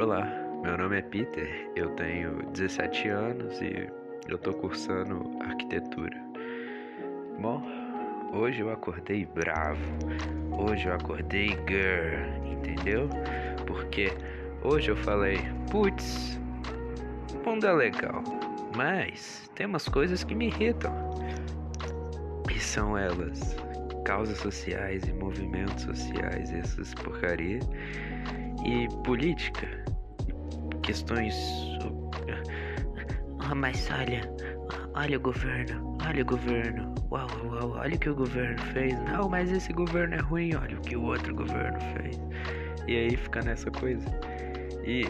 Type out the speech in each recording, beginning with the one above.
Olá, meu nome é Peter, eu tenho 17 anos e eu tô cursando arquitetura. Bom, hoje eu acordei bravo, hoje eu acordei girl, entendeu? Porque hoje eu falei, putz, mundo é legal, mas tem umas coisas que me irritam. E são elas, causas sociais e movimentos sociais, essas porcaria e política, questões. Ah, mas olha, olha o governo, olha o governo, uau, uau, olha o que o governo fez. Não, mas esse governo é ruim, olha o que o outro governo fez. E aí fica nessa coisa. E.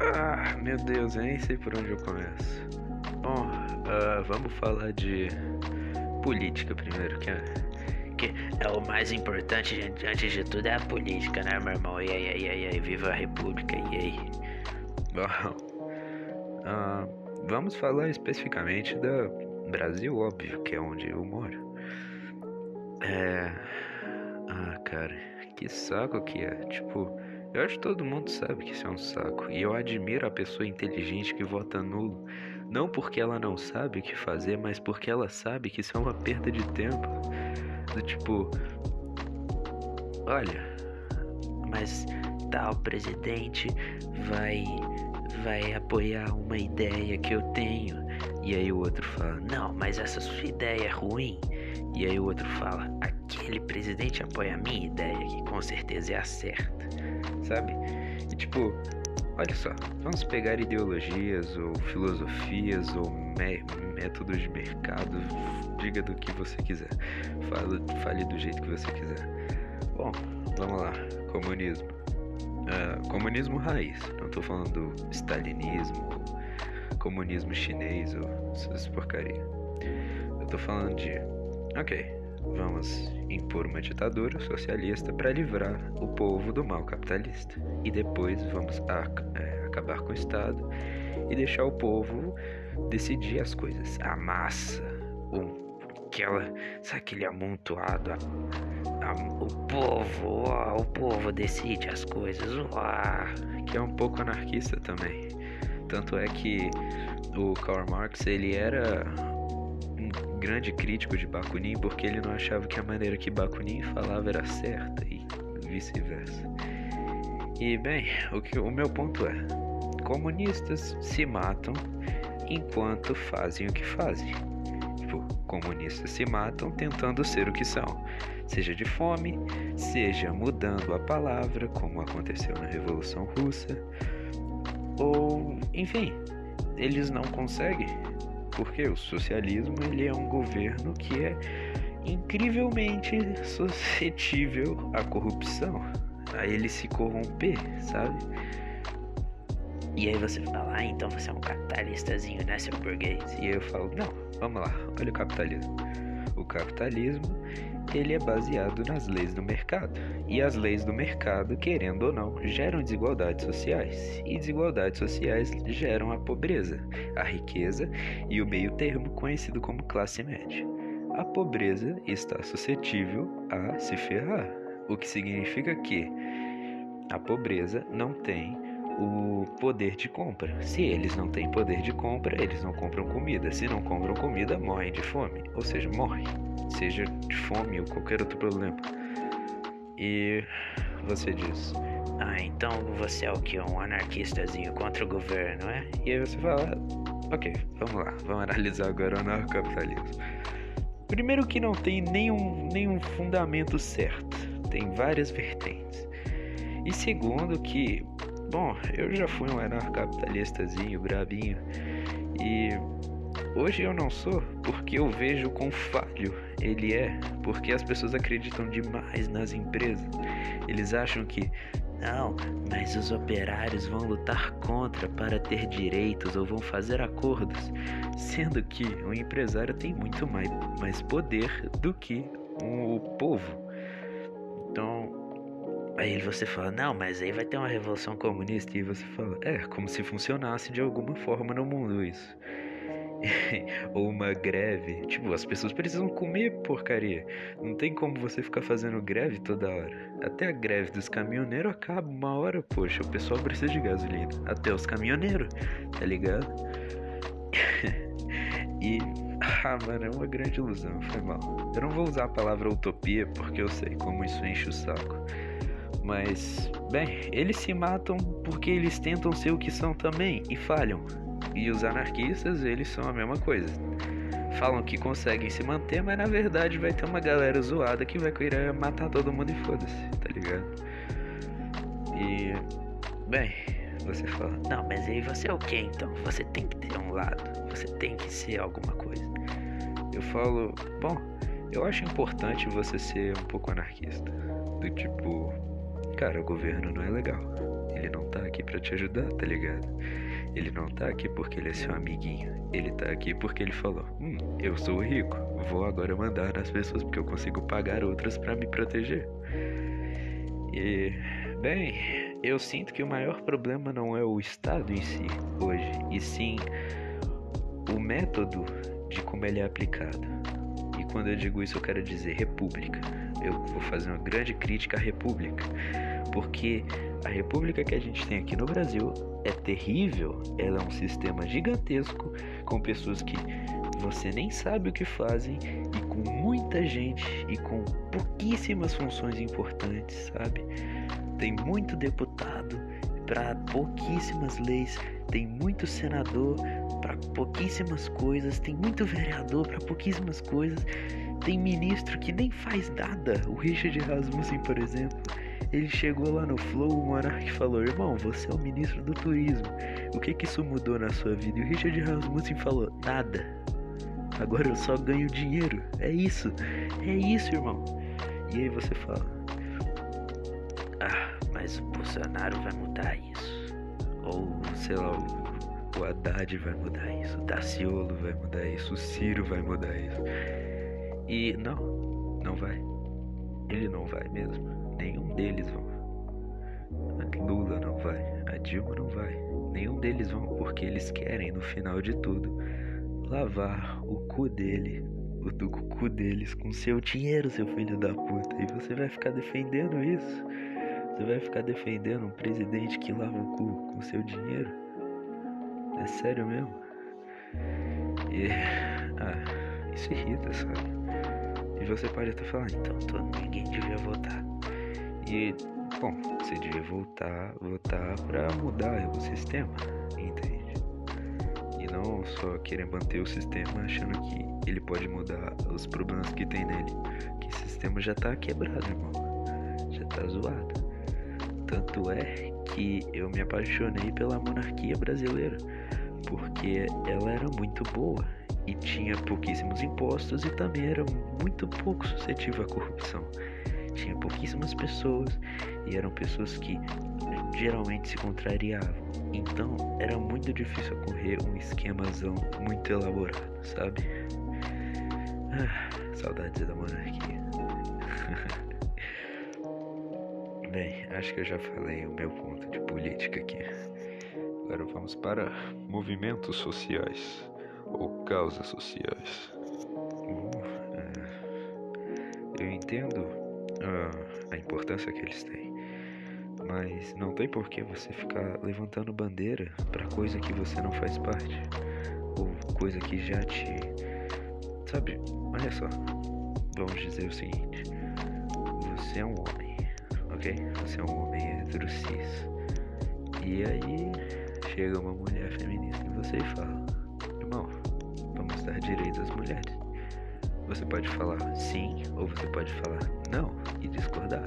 Ah, meu Deus, eu nem sei por onde eu começo. Bom, uh, vamos falar de política primeiro, que é que é o mais importante antes de tudo é a política, né, meu irmão? E aí, e aí, e aí, viva a república, e aí? Bom, uh, vamos falar especificamente da Brasil, óbvio, que é onde eu moro. É... Ah, cara, que saco que é. Tipo, eu acho que todo mundo sabe que isso é um saco. E eu admiro a pessoa inteligente que vota nulo. Não porque ela não sabe o que fazer, mas porque ela sabe que isso é uma perda de tempo. Do tipo, olha, mas tal presidente vai vai apoiar uma ideia que eu tenho. E aí o outro fala: "Não, mas essa sua ideia é ruim". E aí o outro fala: "Aquele presidente apoia a minha ideia, que com certeza é a certa". Sabe? E tipo, olha só, vamos pegar ideologias ou filosofias ou métodos de mercado, diga do que você quiser, fale, fale do jeito que você quiser. Bom, vamos lá, comunismo. Uh, comunismo raiz, não estou falando do stalinismo, comunismo chinês ou essas porcaria. Eu estou falando de, ok, vamos impor uma ditadura socialista para livrar o povo do mal capitalista e depois vamos é, acabar com o Estado e deixar o povo decidir as coisas. A massa, o, aquela, sabe, aquele amontoado, a, a, o povo, ó, o povo decide as coisas, ó, que é um pouco anarquista também. Tanto é que o Karl Marx ele era um grande crítico de Bakunin porque ele não achava que a maneira que Bakunin falava era certa e vice-versa. E bem, o que o meu ponto é, comunistas se matam enquanto fazem o que fazem. Tipo, comunistas se matam tentando ser o que são, seja de fome, seja mudando a palavra, como aconteceu na Revolução Russa, ou, enfim, eles não conseguem, porque o socialismo ele é um governo que é incrivelmente suscetível à corrupção, a ele se corromper, sabe? E aí você fala, ah, então você é um capitalistazinho, né, seu burguês? E eu falo, não, vamos lá, olha o capitalismo. O capitalismo, ele é baseado nas leis do mercado. E as leis do mercado, querendo ou não, geram desigualdades sociais. E desigualdades sociais geram a pobreza, a riqueza e o meio termo conhecido como classe média. A pobreza está suscetível a se ferrar, o que significa que a pobreza não tem o poder de compra. Se eles não têm poder de compra, eles não compram comida. Se não compram comida, morrem de fome. Ou seja, morrem. Seja de fome ou qualquer outro problema. E você diz: Ah, então você é o que? Um anarquistazinho contra o governo, é? E aí você fala: Ok, vamos lá. Vamos analisar agora o anarcapitalismo. Primeiro, que não tem nenhum, nenhum fundamento certo. Tem várias vertentes. E segundo, que Bom, eu já fui um anarcapitalistazinho, brabinho, e hoje eu não sou porque eu vejo quão falho ele é, porque as pessoas acreditam demais nas empresas. Eles acham que não, mas os operários vão lutar contra para ter direitos ou vão fazer acordos, sendo que o empresário tem muito mais, mais poder do que o povo. Então, Aí você fala, não, mas aí vai ter uma revolução comunista. E você fala, é, como se funcionasse de alguma forma no mundo isso. ou uma greve. Tipo, as pessoas precisam comer porcaria. Não tem como você ficar fazendo greve toda hora. Até a greve dos caminhoneiros acaba uma hora, poxa, o pessoal precisa de gasolina. Até os caminhoneiros, tá ligado? e. Ah, mano, é uma grande ilusão, foi mal. Eu não vou usar a palavra utopia porque eu sei como isso enche o saco. Mas, bem, eles se matam porque eles tentam ser o que são também e falham. E os anarquistas, eles são a mesma coisa. Falam que conseguem se manter, mas na verdade vai ter uma galera zoada que vai querer matar todo mundo e foda-se, tá ligado? E. Bem, você fala, não, mas aí você é o que então? Você tem que ter um lado, você tem que ser alguma coisa. Eu falo, bom, eu acho importante você ser um pouco anarquista. Do tipo, cara, o governo não é legal. Ele não tá aqui para te ajudar, tá ligado? Ele não tá aqui porque ele é seu amiguinho. Ele tá aqui porque ele falou: Hum, eu sou rico, vou agora mandar nas pessoas porque eu consigo pagar outras para me proteger. E, bem, eu sinto que o maior problema não é o Estado em si hoje, e sim o método de como ele é aplicado. E quando eu digo isso, eu quero dizer república. Eu vou fazer uma grande crítica à república, porque a república que a gente tem aqui no Brasil é terrível, ela é um sistema gigantesco com pessoas que você nem sabe o que fazem e com muita gente e com pouquíssimas funções importantes, sabe? Tem muito deputado para pouquíssimas leis, tem muito senador para pouquíssimas coisas, tem muito vereador para pouquíssimas coisas, tem ministro que nem faz nada. O Richard Rasmussen, por exemplo, ele chegou lá no Flow, o Monark falou: Irmão, você é o ministro do turismo. O que que isso mudou na sua vida? E o Richard Rasmussen falou: Nada. Agora eu só ganho dinheiro. É isso. É isso, irmão. E aí você fala: Ah, mas o Bolsonaro vai mudar isso. Ou, sei lá, o, o Haddad vai mudar isso. O Daciolo vai mudar isso. O Ciro vai mudar isso. E não, não vai. Ele não vai mesmo. Nenhum deles vão. Lula não vai. A Dilma não vai. Nenhum deles vão porque eles querem, no final de tudo, lavar o cu dele, o do cu deles com seu dinheiro, seu filho da puta. E você vai ficar defendendo isso? Você vai ficar defendendo um presidente que lava o cu com seu dinheiro? É sério mesmo? E. Ah, isso irrita, sabe? E você pode até falar, então ninguém devia votar. E, bom, devia voltar, votar para mudar o sistema, entende? E não só querer manter o sistema achando que ele pode mudar os problemas que tem nele. Que o sistema já tá quebrado, irmão. Já tá zoado. Tanto é que eu me apaixonei pela monarquia brasileira, porque ela era muito boa e tinha pouquíssimos impostos e também era muito pouco suscetível à corrupção. Tinha pouquíssimas pessoas e eram pessoas que geralmente se contrariavam. Então era muito difícil ocorrer um esquemazão muito elaborado, sabe? Ah, saudades da monarquia. Bem, acho que eu já falei o meu ponto de política aqui. Agora vamos para movimentos sociais ou causas sociais. É, eu entendo a, a importância que eles têm, mas não tem por que você ficar levantando bandeira para coisa que você não faz parte ou coisa que já te. Sabe, olha só, vamos dizer o seguinte: você é um homem, ok? Você é um homem hétero cis. E aí chega uma mulher feminista em você e fala: Irmão, vamos dar direitos às mulheres. Você pode falar sim ou você pode falar não e discordar.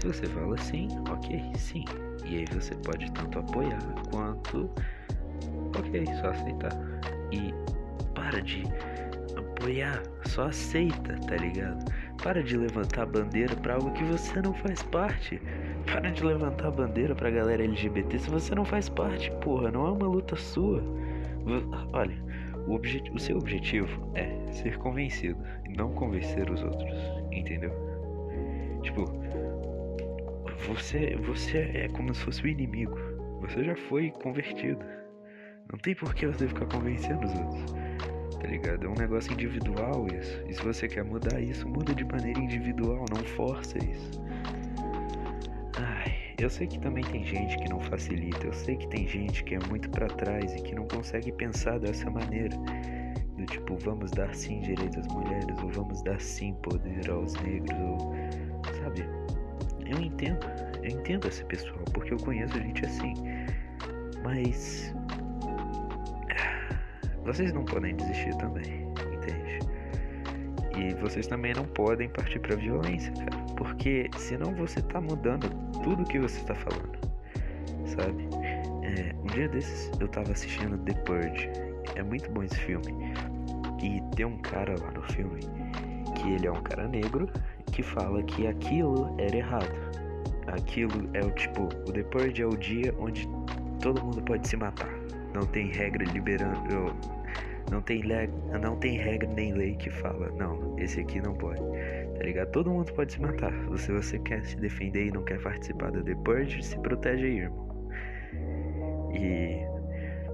Se você fala sim, ok, sim. E aí você pode tanto apoiar quanto ok, só aceitar. E para de apoiar, só aceita, tá ligado? Para de levantar bandeira para algo que você não faz parte. Para de levantar bandeira pra galera LGBT se você não faz parte, porra, não é uma luta sua. Olha, o, o seu objetivo é ser convencido e não convencer os outros, entendeu? Tipo, você, você é como se fosse o inimigo. Você já foi convertido. Não tem por que você ficar convencendo os outros. Tá ligado? É um negócio individual isso. E se você quer mudar isso, muda de maneira individual, não força isso. Eu sei que também tem gente que não facilita. Eu sei que tem gente que é muito para trás e que não consegue pensar dessa maneira. Do tipo, vamos dar sim direito às mulheres, ou vamos dar sim poder aos negros, ou. Sabe? Eu entendo. Eu entendo esse pessoal, porque eu conheço gente assim. Mas vocês não podem desistir também, entende? E vocês também não podem partir pra violência, cara. Porque senão você tá mudando tudo que você tá falando, sabe? É, um dia desses eu tava assistindo The Purge. É muito bom esse filme. E tem um cara lá no filme que ele é um cara negro que fala que aquilo era errado. Aquilo é o tipo, o The Purge é o dia onde todo mundo pode se matar. Não tem regra liberando não tem, não tem regra nem lei que fala, não, esse aqui não pode. Tá ligado? Todo mundo pode se matar. Se você quer se defender e não quer participar da The Purge, se protege aí, irmão. E.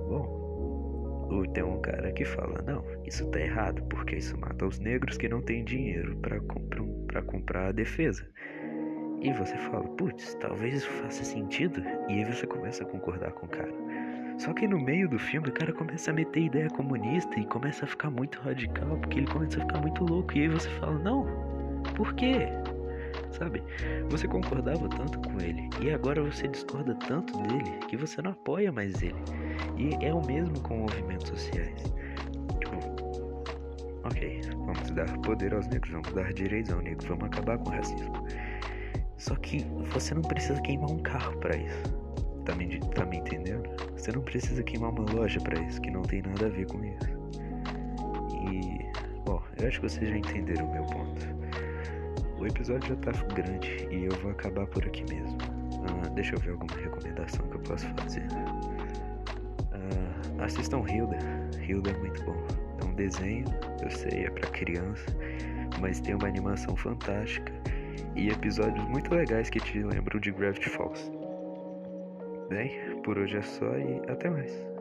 Bom, tem um cara que fala: não, isso tá errado, porque isso mata os negros que não têm dinheiro para comprar, pra comprar a defesa. E você fala: putz, talvez isso faça sentido. E aí você começa a concordar com o cara. Só que no meio do filme o cara começa a meter ideia comunista e começa a ficar muito radical, porque ele começa a ficar muito louco. E aí você fala, não, por quê? Sabe? Você concordava tanto com ele e agora você discorda tanto dele que você não apoia mais ele. E é o mesmo com movimentos sociais. Tipo, ok, vamos dar poder aos negros, vamos dar direitos aos negros, vamos acabar com o racismo. Só que você não precisa queimar um carro para isso. Tá me, tá me entendendo? Você não precisa queimar uma loja para isso, que não tem nada a ver com isso. E, bom, eu acho que vocês já entenderam o meu ponto. O episódio já tá grande e eu vou acabar por aqui mesmo. Uh, deixa eu ver alguma recomendação que eu posso fazer. Uh, assistam Hilda. Hilda é muito bom. É um desenho, eu sei, é para criança, mas tem uma animação fantástica e episódios muito legais que te lembram de Gravity Falls. Bem, por hoje é só e até mais.